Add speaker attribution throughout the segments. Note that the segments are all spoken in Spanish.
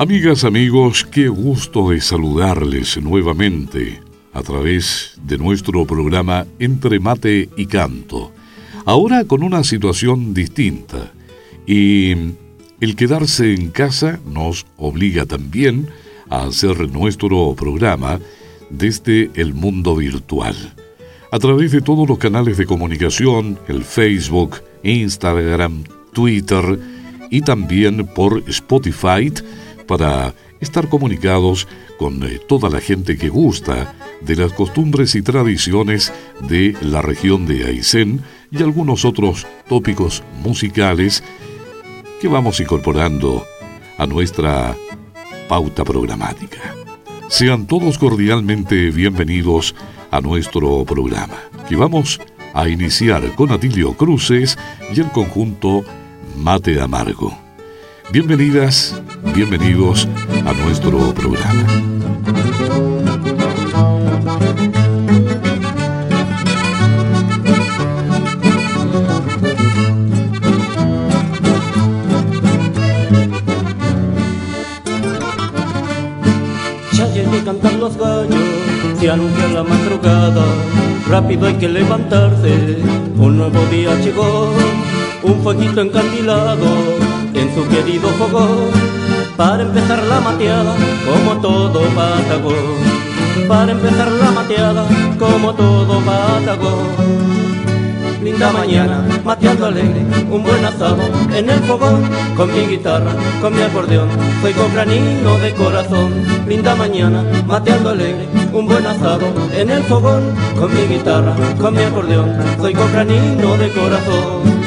Speaker 1: Amigas, amigos, qué gusto de saludarles nuevamente a través de nuestro programa Entre Mate y Canto. Ahora con una situación distinta. Y el quedarse en casa nos obliga también a hacer nuestro programa desde el mundo virtual. A través de todos los canales de comunicación, el Facebook, Instagram, Twitter y también por Spotify, para estar comunicados con eh, toda la gente que gusta de las costumbres y tradiciones de la región de Aysén y algunos otros tópicos musicales que vamos incorporando a nuestra pauta programática. Sean todos cordialmente bienvenidos nuestro programa, que vamos a iniciar con Atilio Cruces y el conjunto Mate Amargo. Bienvenidas, bienvenidos a nuestro programa.
Speaker 2: Ya llegué cantar los gallos, se anuncia la madrugada, rápido hay que levantarse, un nuevo día llegó, un fueguito encandilado en su querido fogón. Para empezar la mateada como todo Patagón. Para empezar la mateada como todo Patagón linda mañana, mateando alegre, un buen asado en el fogón, con mi guitarra, con mi acordeón, soy cofranino de corazón, linda mañana, mateando alegre, un buen asado en el fogón, con mi guitarra, con mi acordeón, soy cofranino de corazón.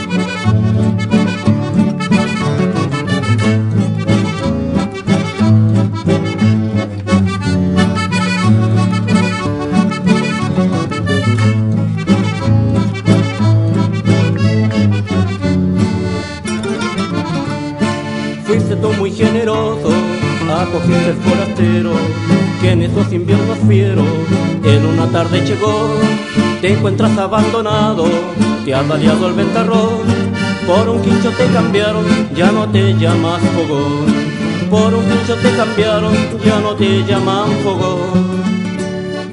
Speaker 2: Acogiste forastero que en esos inviernos fieros en una tarde llegó te encuentras abandonado te ha baleado el ventarrón por un quincho te cambiaron ya no te llamas fogón por un quincho te cambiaron ya no te llaman fogón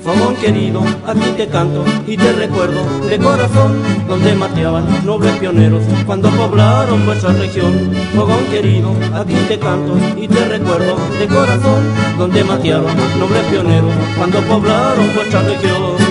Speaker 2: Fogón querido, aquí te canto y te recuerdo de corazón donde mateaban nobles pioneros cuando poblaron nuestra región. Fogón querido, aquí te canto y te recuerdo de corazón donde mateaban nobles pioneros cuando poblaron nuestra región.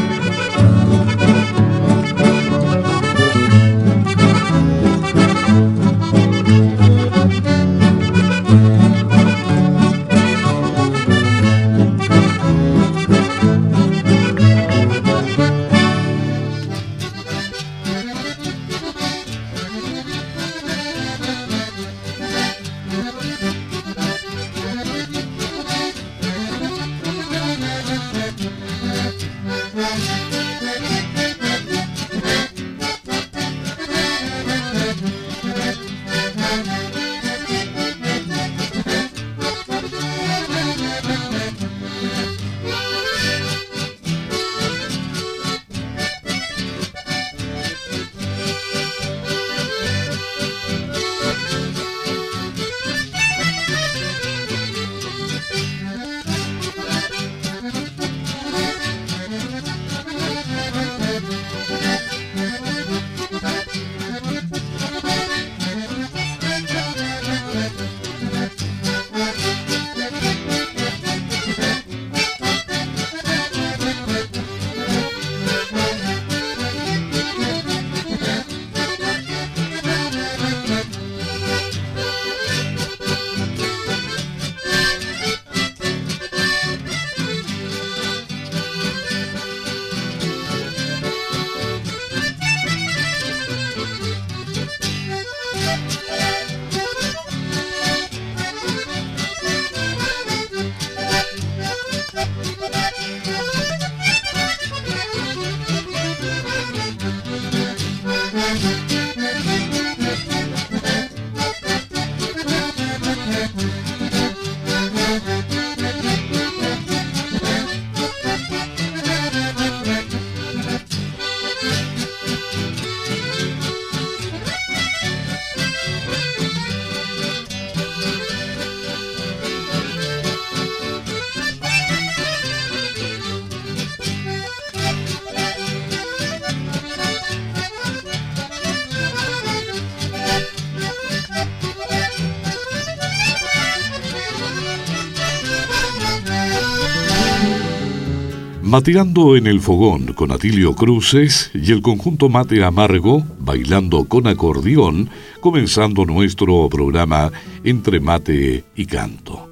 Speaker 1: Mateando en el fogón con Atilio Cruces y el conjunto Mate Amargo, bailando con acordeón, comenzando nuestro programa Entre Mate y Canto.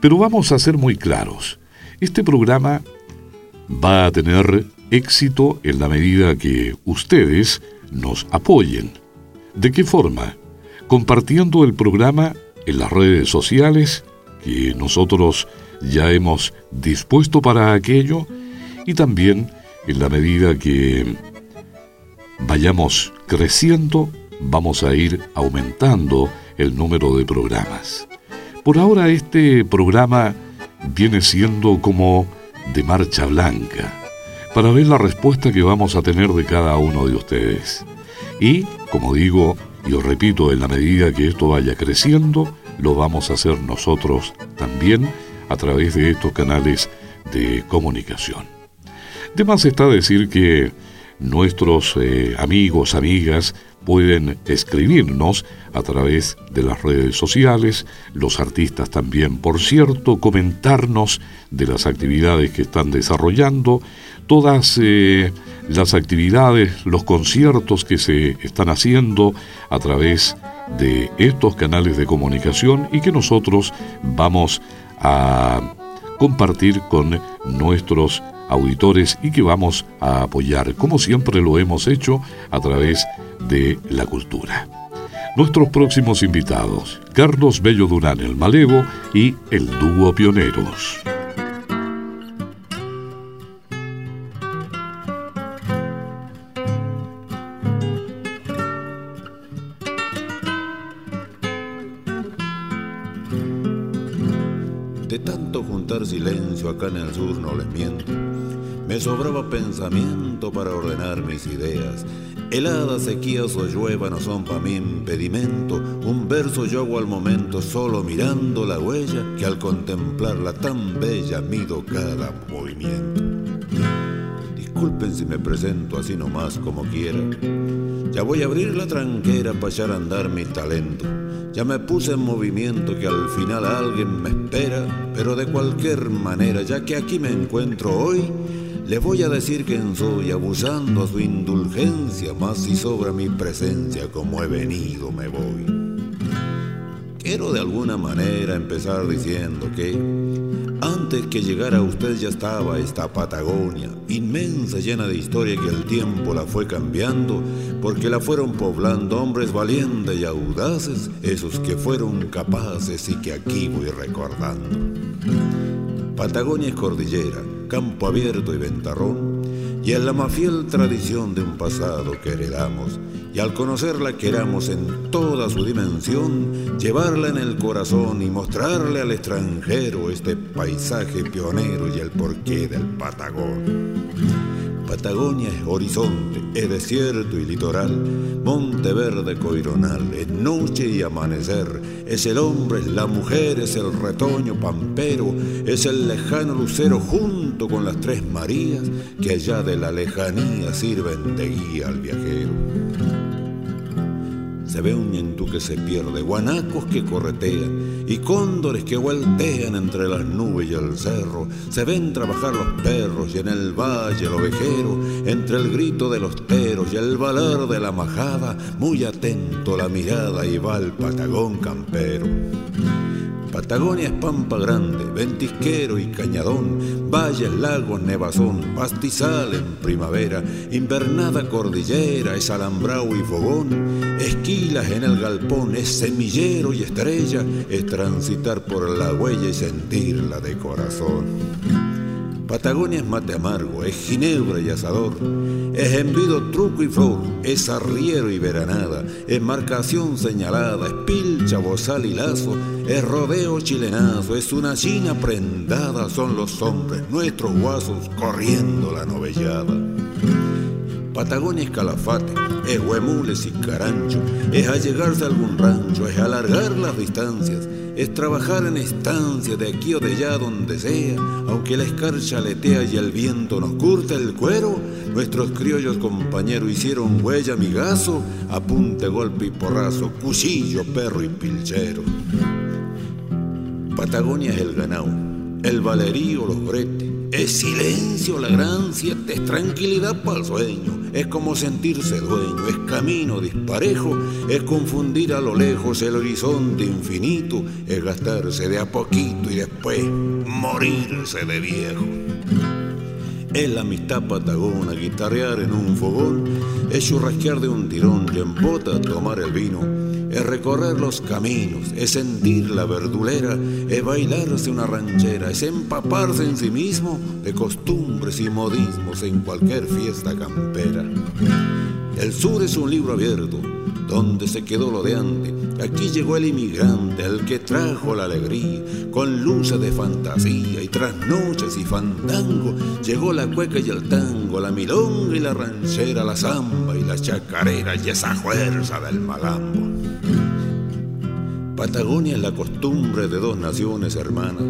Speaker 1: Pero vamos a ser muy claros, este programa va a tener éxito en la medida que ustedes nos apoyen. ¿De qué forma? Compartiendo el programa en las redes sociales que nosotros ya hemos dispuesto para aquello y también en la medida que vayamos creciendo vamos a ir aumentando el número de programas. Por ahora este programa viene siendo como de marcha blanca para ver la respuesta que vamos a tener de cada uno de ustedes. Y, como digo, y os repito, en la medida que esto vaya creciendo, lo vamos a hacer nosotros también a través de estos canales de comunicación. De más está decir que nuestros eh, amigos, amigas, pueden escribirnos a través de las redes sociales, los artistas también, por cierto, comentarnos de las actividades que están desarrollando, todas eh, las actividades, los conciertos que se están haciendo a través de estos canales de comunicación y que nosotros vamos a compartir con nuestros auditores y que vamos a apoyar, como siempre lo hemos hecho, a través de la cultura. Nuestros próximos invitados, Carlos Bello Durán el Malevo y el dúo Pioneros.
Speaker 3: acá en el sur, no les miento. Me sobraba pensamiento para ordenar mis ideas. Heladas, sequías o llueva no son para mí impedimento. Un verso yo hago al momento solo mirando la huella que al contemplarla tan bella mido cada movimiento. Disculpen si me presento así nomás como quiera. Ya voy a abrir la tranquera para echar a andar mi talento. Ya me puse en movimiento que al final alguien me espera, pero de cualquier manera, ya que aquí me encuentro hoy, le voy a decir quién soy, abusando a su indulgencia, más si sobra mi presencia, como he venido me voy. Quiero de alguna manera empezar diciendo que antes que llegara usted ya estaba esta Patagonia, inmensa, llena de historia que el tiempo la fue cambiando, porque la fueron poblando hombres valientes y audaces, esos que fueron capaces y que aquí voy recordando. Patagonia es cordillera, campo abierto y ventarrón, y es la más fiel tradición de un pasado que heredamos y al conocerla queramos en toda su dimensión, llevarla en el corazón y mostrarle al extranjero este paisaje pionero y el porqué del Patagón. Patagonia es horizonte, es desierto y litoral, monte verde coironal, es noche y amanecer, es el hombre, es la mujer, es el retoño pampero, es el lejano lucero junto con las tres Marías que allá de la lejanía sirven de guía al viajero. Se ve un ñentú que se pierde, guanacos que corretean y cóndores que voltean entre las nubes y el cerro. Se ven trabajar los perros y en el valle el ovejero, entre el grito de los teros y el valer de la majada, muy atento la mirada y va el patagón campero. Patagonia es pampa grande, ventisquero y cañadón, valles, lagos, nevazón, pastizal en primavera, invernada cordillera, es alambrao y fogón, esquilas en el galpón, es semillero y estrella, es transitar por la huella y sentirla de corazón. Patagonia es mate amargo, es ginebra y asador, es envido, truco y flor, es arriero y veranada, es marcación señalada, es pilcha, bozal y lazo, es rodeo chilenazo, es una china prendada, son los hombres, nuestros guasos, corriendo la novellada. Patagonia es calafate, es huemules y carancho, es allegarse a algún rancho, es alargar las distancias, es trabajar en estancia de aquí o de allá donde sea, aunque la escarcha aletea y el viento nos curta el cuero, nuestros criollos compañeros hicieron huella migazo, apunte, golpe y porrazo, cuchillo, perro y pilchero. Patagonia es el ganao, el valerío, los bretes, Es silencio la gran siete, es tranquilidad para el sueño, es como sentirse dueño, es camino disparejo, es confundir a lo lejos el horizonte infinito, es gastarse de a poquito y después morirse de viejo. Es la amistad patagona, guitarrear en un fogón, es churrasquear de un tirón en bota tomar el vino, es recorrer los caminos, es sentir la verdulera, es bailarse una ranchera, es empaparse en sí mismo de costumbres y modismos en cualquier fiesta campera. El sur es un libro abierto, donde se quedó lo de antes. Aquí llegó el inmigrante, el que trajo la alegría, con luces de fantasía y trasnoches y fandango. Llegó la cueca y el tango, la milonga y la ranchera, la zamba y la chacarera y esa fuerza del malambo. Patagonia es la costumbre de dos naciones hermanas.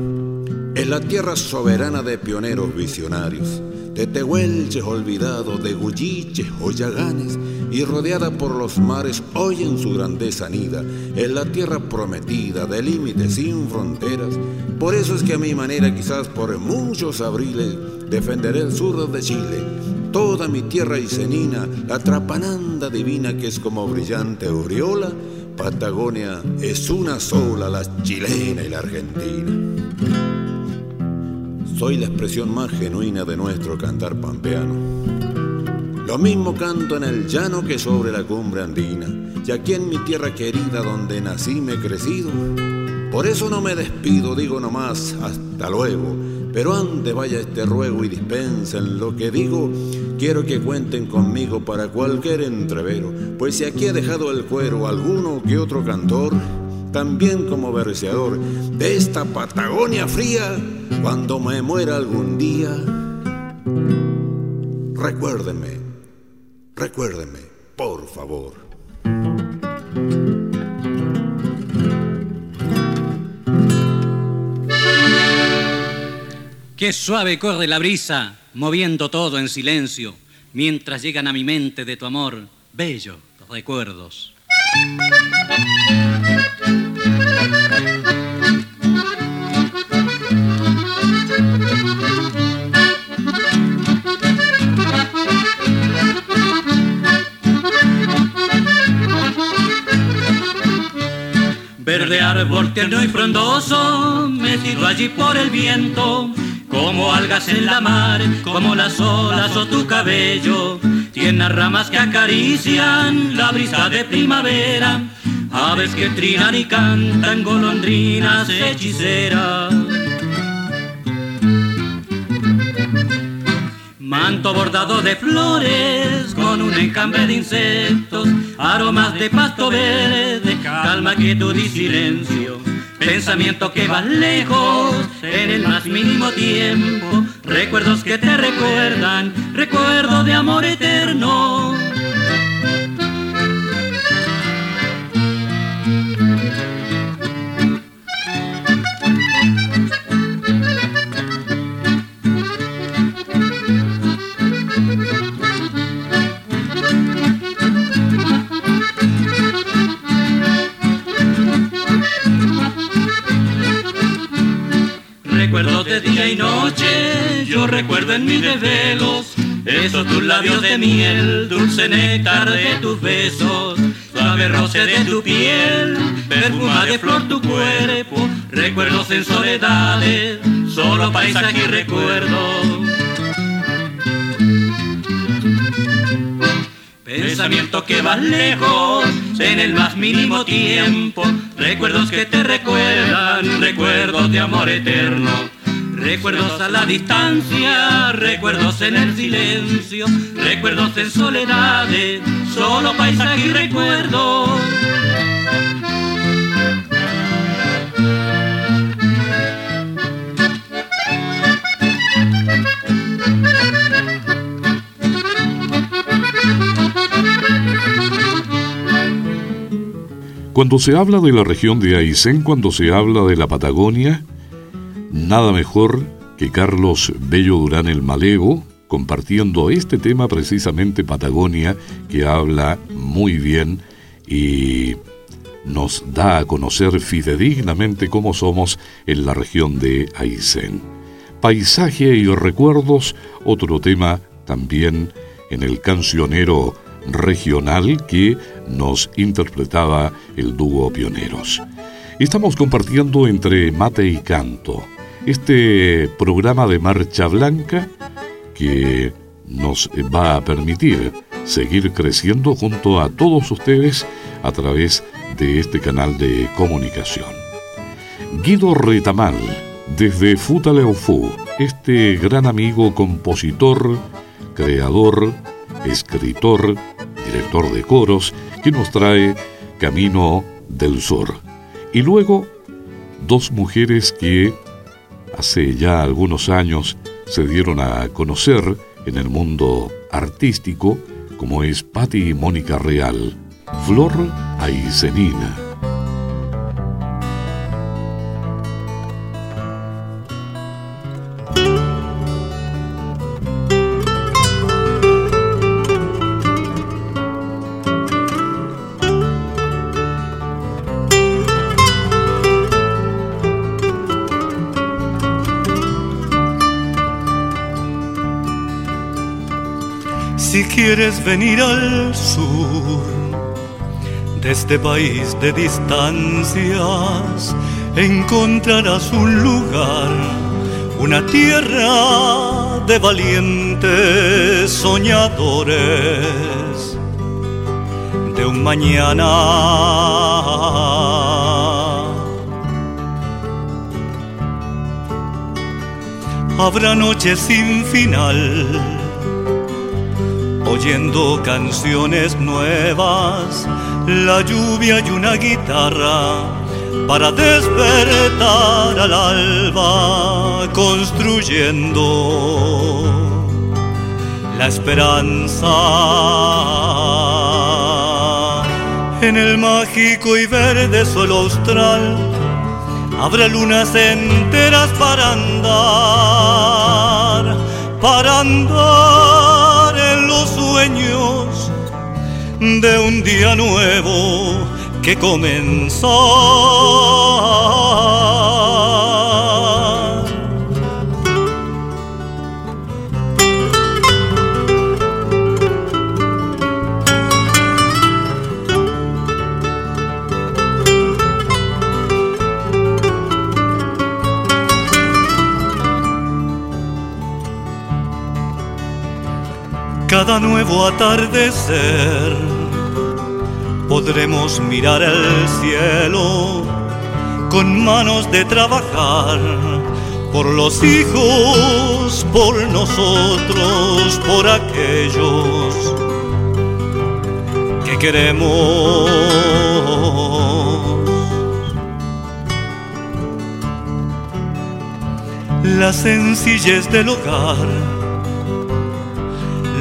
Speaker 3: Es la tierra soberana de pioneros visionarios de tehuelches olvidados, de gulliches o yaganes, y rodeada por los mares, hoy en su grandeza nida, en la tierra prometida, de límites sin fronteras. Por eso es que a mi manera, quizás por muchos abriles, defenderé el sur de Chile, toda mi tierra isenina, la trapananda divina que es como brillante aureola, Patagonia es una sola, la chilena y la argentina. Soy la expresión más genuina de nuestro cantar pampeano. Lo mismo canto en el llano que sobre la cumbre andina, y aquí en mi tierra querida donde nací me he crecido. Por eso no me despido, digo nomás hasta luego, pero antes vaya este ruego y dispensen lo que digo. Quiero que cuenten conmigo para cualquier entrevero, pues si aquí he dejado el cuero alguno que otro cantor, también como verseador de esta Patagonia fría, cuando me muera algún día, recuérdeme, recuérdeme, por favor.
Speaker 4: Qué suave corre la brisa, moviendo todo en silencio, mientras llegan a mi mente de tu amor bellos recuerdos. Verde árbol tierno y frondoso, metido allí por el viento, como algas en la mar, como las olas o tu cabello, tiene ramas que acarician la brisa de primavera, aves que trinan y cantan golondrinas hechiceras. Manto bordado de flores con un encambre de insectos, aromas de pasto verde, calma, quietud y silencio. Pensamiento que va lejos en el más mínimo tiempo, recuerdos que te recuerdan, recuerdo de amor eterno. Recuerdo de día y noche, yo recuerdo en mis desvelos esos tus labios de miel, dulce néctar de tus besos, suave roce de tu piel, perfuma de flor tu cuerpo, recuerdos en soledades, solo paisaje y recuerdo. Pensamiento que va lejos en el más mínimo tiempo, recuerdos que te recuerdan, recuerdos de amor eterno. Recuerdos a la distancia, recuerdos en el silencio, recuerdos en soledades, solo paisaje y recuerdos.
Speaker 1: Cuando se habla de la región de Aysén, cuando se habla de la Patagonia, nada mejor que Carlos Bello Durán el Malevo, compartiendo este tema precisamente Patagonia, que habla muy bien y nos da a conocer fidedignamente cómo somos en la región de Aysén. Paisaje y recuerdos, otro tema también en el cancionero regional que nos interpretaba el dúo Pioneros. Estamos compartiendo entre mate y canto este programa de Marcha Blanca que nos va a permitir seguir creciendo junto a todos ustedes a través de este canal de comunicación. Guido Retamal, desde Futaleufú, este gran amigo compositor, creador, escritor, director de coros, que nos trae Camino del Sur. Y luego, dos mujeres que hace ya algunos años se dieron a conocer en el mundo artístico, como es Patti y Mónica Real, Flor Aizenina.
Speaker 5: Quieres venir al sur de este país de distancias, encontrarás un lugar, una tierra de valientes soñadores de un mañana. Habrá noches sin final oyendo canciones nuevas, la lluvia y una guitarra para despertar al alba, construyendo la esperanza en el mágico y verde suelo austral. Habrá lunas enteras para andar, para andar de un día nuevo que comenzó. cada nuevo atardecer podremos mirar el cielo con manos de trabajar por los hijos, por nosotros, por aquellos que queremos. La sencillez del hogar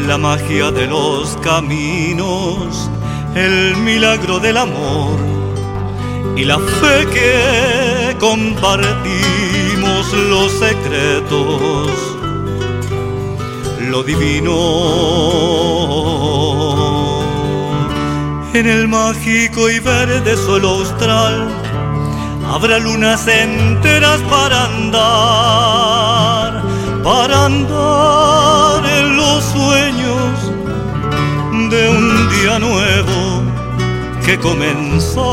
Speaker 5: la magia de los caminos, el milagro del amor y la fe que compartimos los secretos, lo divino. En el mágico y verde suelo austral habrá lunas enteras para andar, para andar en los sueños de un día nuevo que comenzó.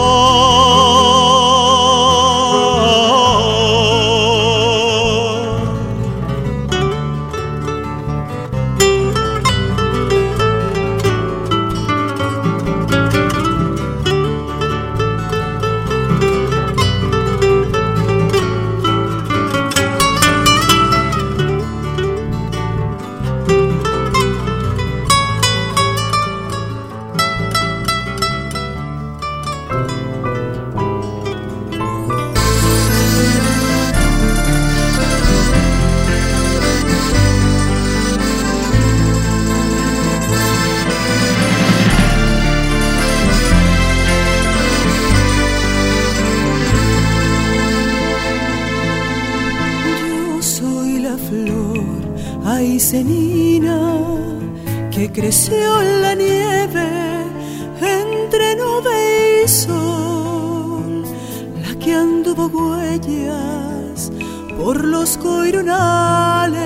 Speaker 6: Huellas por los coironales,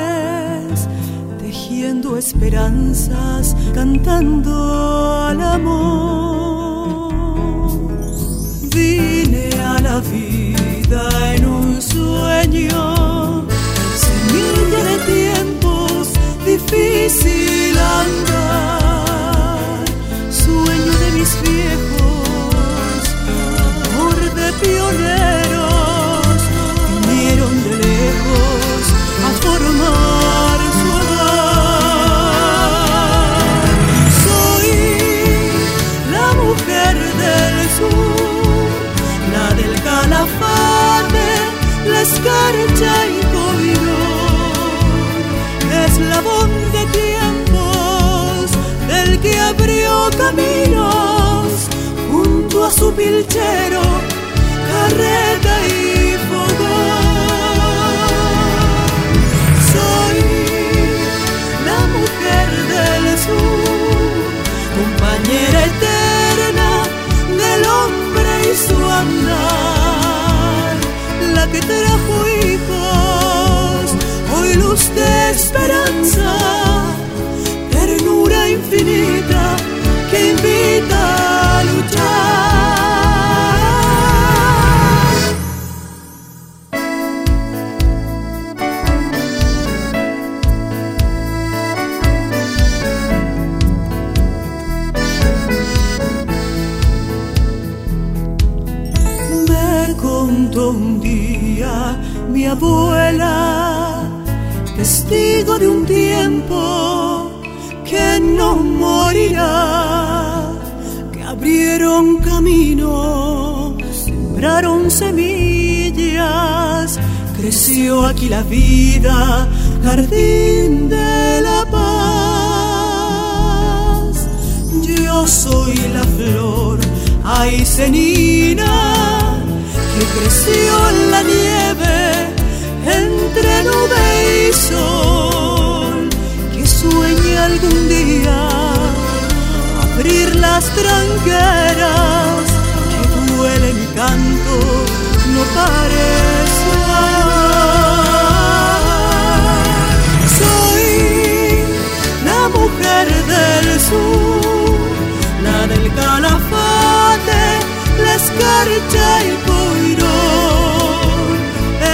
Speaker 6: tejiendo esperanzas, cantando al amor. Vine a la vida en un sueño, semilla de tiempos difícil andar, caminos junto a su pilchero, carreta nube y sol, que sueña algún día abrir las tranqueras, que duele mi canto, no pare soar. Soy la mujer del sur, la del calafate, la escarcha y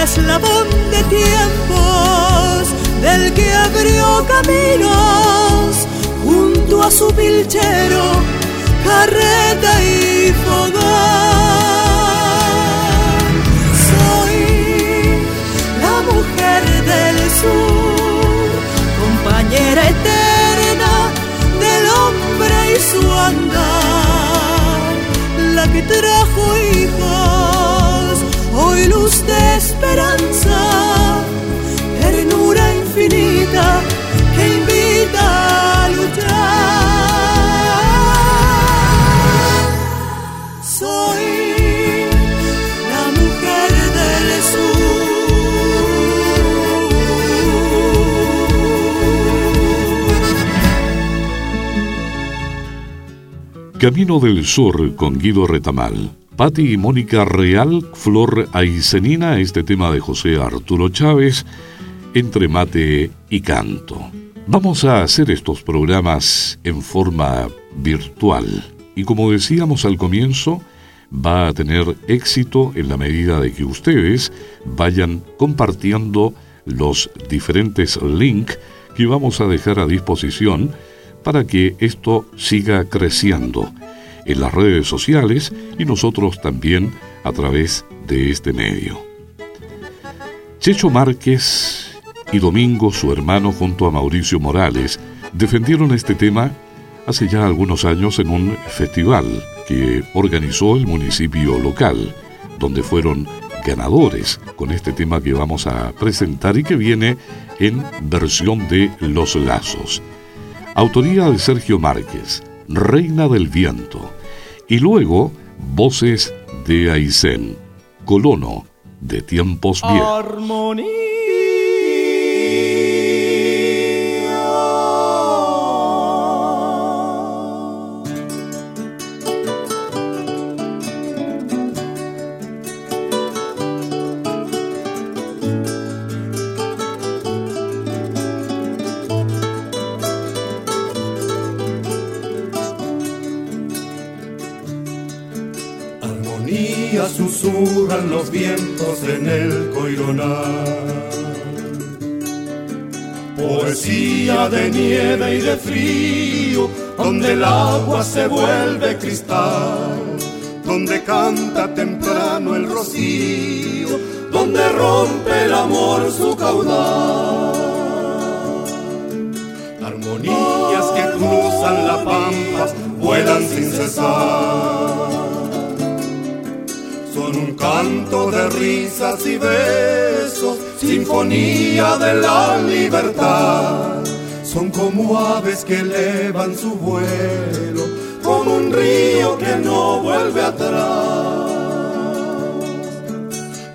Speaker 6: eslabón de tiempos del que abrió caminos junto a su pilchero, carreta y fogón. Soy la mujer del sur, compañera eterna del hombre y su andar, la que trajo hijos, hoy luz de esperanza, ternura infinita que invita a luchar. Soy la mujer del sur.
Speaker 1: Camino del Sur con Guido Retamal. Patti y Mónica Real, Flor Aicenina, este tema de José Arturo Chávez, entre mate y canto. Vamos a hacer estos programas en forma virtual y como decíamos al comienzo, va a tener éxito en la medida de que ustedes vayan compartiendo los diferentes links que vamos a dejar a disposición para que esto siga creciendo en las redes sociales y nosotros también a través de este medio. Checho Márquez y Domingo, su hermano, junto a Mauricio Morales, defendieron este tema hace ya algunos años en un festival que organizó el municipio local, donde fueron ganadores con este tema que vamos a presentar y que viene en versión de Los Lazos. Autoría de Sergio Márquez, Reina del Viento. Y luego, voces de Aysén, Colono, de tiempos viejos.
Speaker 7: armonía los vientos en el coironar. Poesía de nieve y de frío, donde el agua se vuelve cristal, donde canta temprano el rocío, donde rompe el amor su caudal. Armonías que cruzan la pampa, vuelan sin cesar. Canto de risas y besos sinfonía de la libertad. Son como aves que elevan su vuelo, como un río que no vuelve atrás.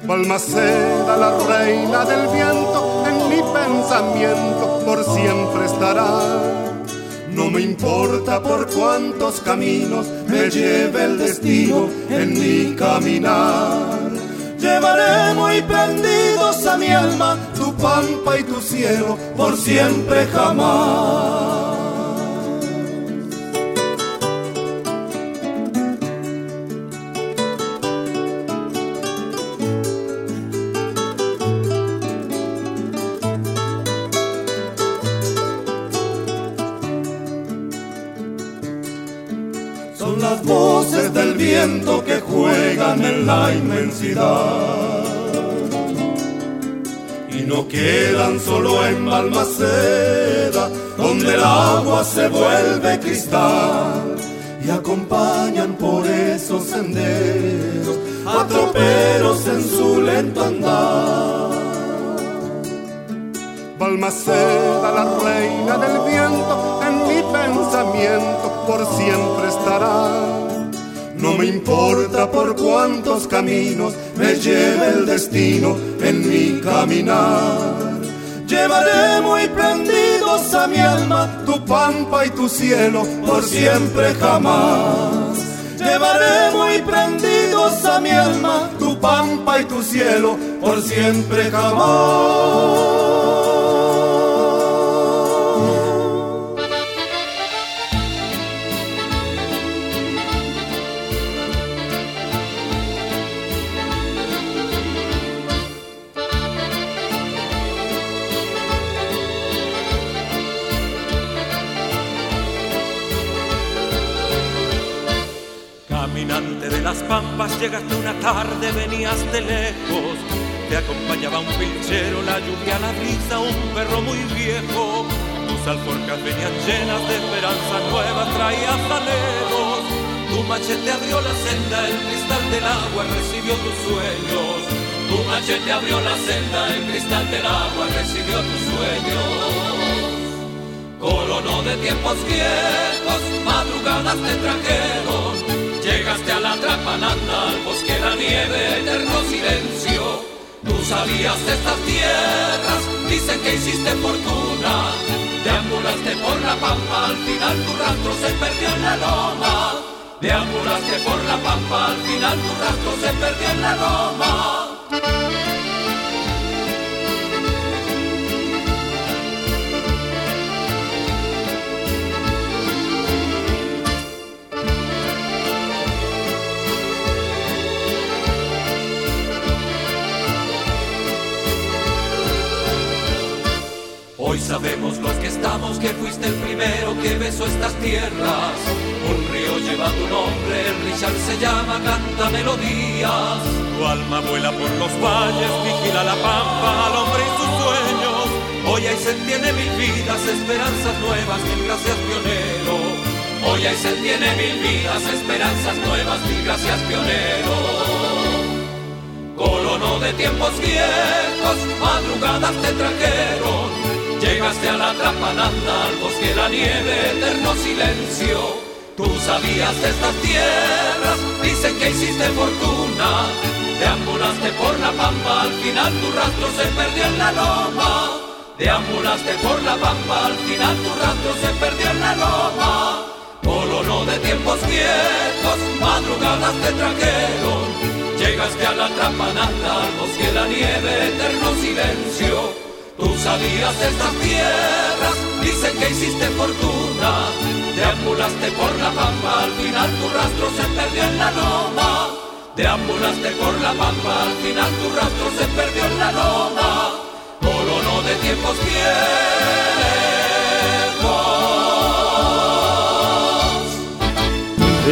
Speaker 7: Balmaceda, la reina del viento, en mi pensamiento por siempre estará. No me importa por cuántos caminos me lleve el destino en mi caminar Llevaré muy prendidos a mi alma tu pampa y tu cielo por siempre jamás. Viento que juegan en la inmensidad y no quedan solo en Balmaceda, donde el agua se vuelve cristal y acompañan por esos senderos a troperos en su lento andar. Balmaceda, la reina del viento, en mi pensamiento por siempre estará no me importa por cuántos caminos me lleve el destino en mi caminar. Llevaré muy prendidos a mi alma tu pampa y tu cielo por siempre jamás. Llevaré muy prendidos a mi alma tu pampa y tu cielo por siempre jamás.
Speaker 8: Pampas llegaste una tarde, venías de lejos. Te acompañaba un pinchero, la lluvia, la brisa, un perro muy viejo. Tus alforjas venían llenas de esperanza nueva, traías anhelos. Tu machete abrió la senda, el cristal del agua recibió tus sueños. Tu machete abrió la senda, el cristal del agua recibió tus sueños. Colono de tiempos viejos, madrugadas te trajeron Llegaste a la trapananda, al bosque la nieve, eterno silencio. Tú sabías de estas tierras, dicen que hiciste fortuna. Deambulaste por la pampa, al final tu rastro se perdió en la loma. Deambulaste por la pampa, al final tu rastro se perdió en la loma. Hoy sabemos los que estamos que fuiste el primero que besó estas tierras. Un río lleva tu nombre, el Richard se llama, canta melodías. Tu alma vuela por los valles, vigila la pampa al hombre y sus sueños. Hoy ahí se tiene mil vidas, esperanzas nuevas, mil gracias pionero. Hoy ahí se tiene mil vidas, esperanzas nuevas, mil gracias pionero. Colono de tiempos viejos, madrugadas te trajeron Llegaste a la trapananda, al bosque la nieve, eterno silencio. Tú sabías de estas tierras, dicen que hiciste fortuna. Deambulaste por la pampa, al final tu rastro se perdió en la loma. Deambulaste por la pampa, al final tu rastro se perdió en la loma. Colono de tiempos viejos, madrugadas te trajeron. Llegaste a la trapananda, al bosque la nieve, eterno silencio. Tú sabías de estas tierras, dicen que hiciste fortuna. Deambulaste por la pampa, al final tu rastro se perdió en la loma. deambulaste por la pampa, al final tu rastro se perdió en la loma, de tiempos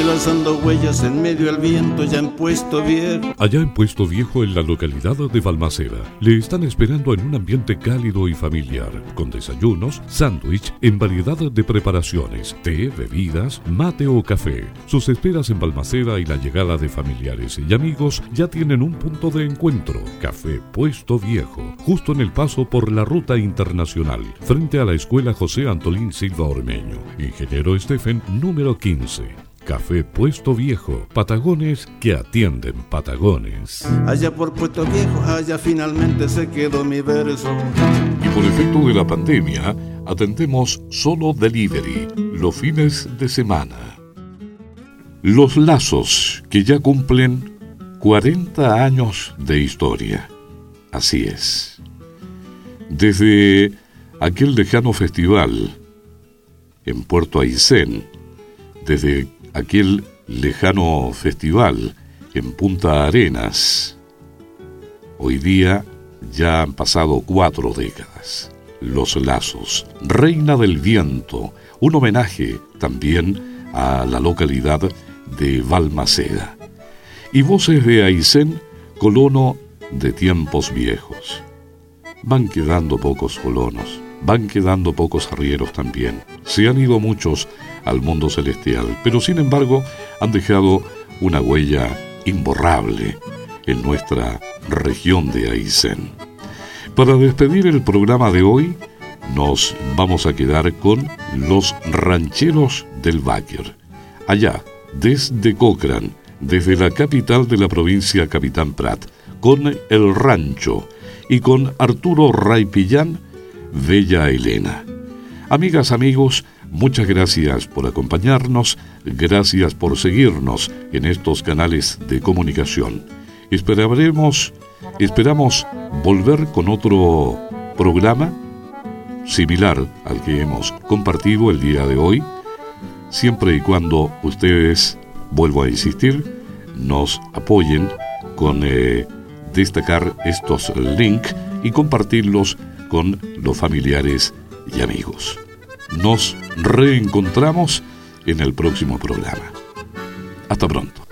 Speaker 9: lanzando huellas en medio del viento ya en Puesto Viejo.
Speaker 1: Allá en Puesto Viejo, en la localidad de Balmaceda, le están esperando en un ambiente cálido y familiar, con desayunos, sándwich en variedad de preparaciones, té, bebidas, mate o café. Sus esperas en Balmaceda y la llegada de familiares y amigos ya tienen un punto de encuentro, Café Puesto Viejo, justo en el paso por la ruta internacional, frente a la escuela José Antolín Silva Ormeño, ingeniero Stephen número 15. Café Puesto Viejo, Patagones que atienden Patagones.
Speaker 9: Allá por Puesto Viejo, allá finalmente se quedó mi verso.
Speaker 1: Y por efecto de la pandemia, atendemos solo delivery los fines de semana. Los lazos que ya cumplen 40 años de historia. Así es. Desde aquel lejano festival en Puerto Aysén, desde aquel lejano festival en Punta Arenas. Hoy día ya han pasado cuatro décadas. Los Lazos, Reina del Viento, un homenaje también a la localidad de Balmaceda. Y voces de Aysén, colono de tiempos viejos. Van quedando pocos colonos, van quedando pocos arrieros también. Se han ido muchos al mundo celestial, pero sin embargo han dejado una huella imborrable en nuestra región de Aysén. Para despedir el programa de hoy, nos vamos a quedar con los rancheros del Báquer. Allá, desde Cochrane, desde la capital de la provincia Capitán Prat, con El Rancho y con Arturo Raipillán, Bella Elena. Amigas, amigos, Muchas gracias por acompañarnos, gracias por seguirnos en estos canales de comunicación. Esperaremos, esperamos volver con otro programa similar al que hemos compartido el día de hoy, siempre y cuando ustedes, vuelvo a insistir, nos apoyen con eh, destacar estos links y compartirlos con los familiares y amigos. Nos reencontramos en el próximo programa. Hasta pronto.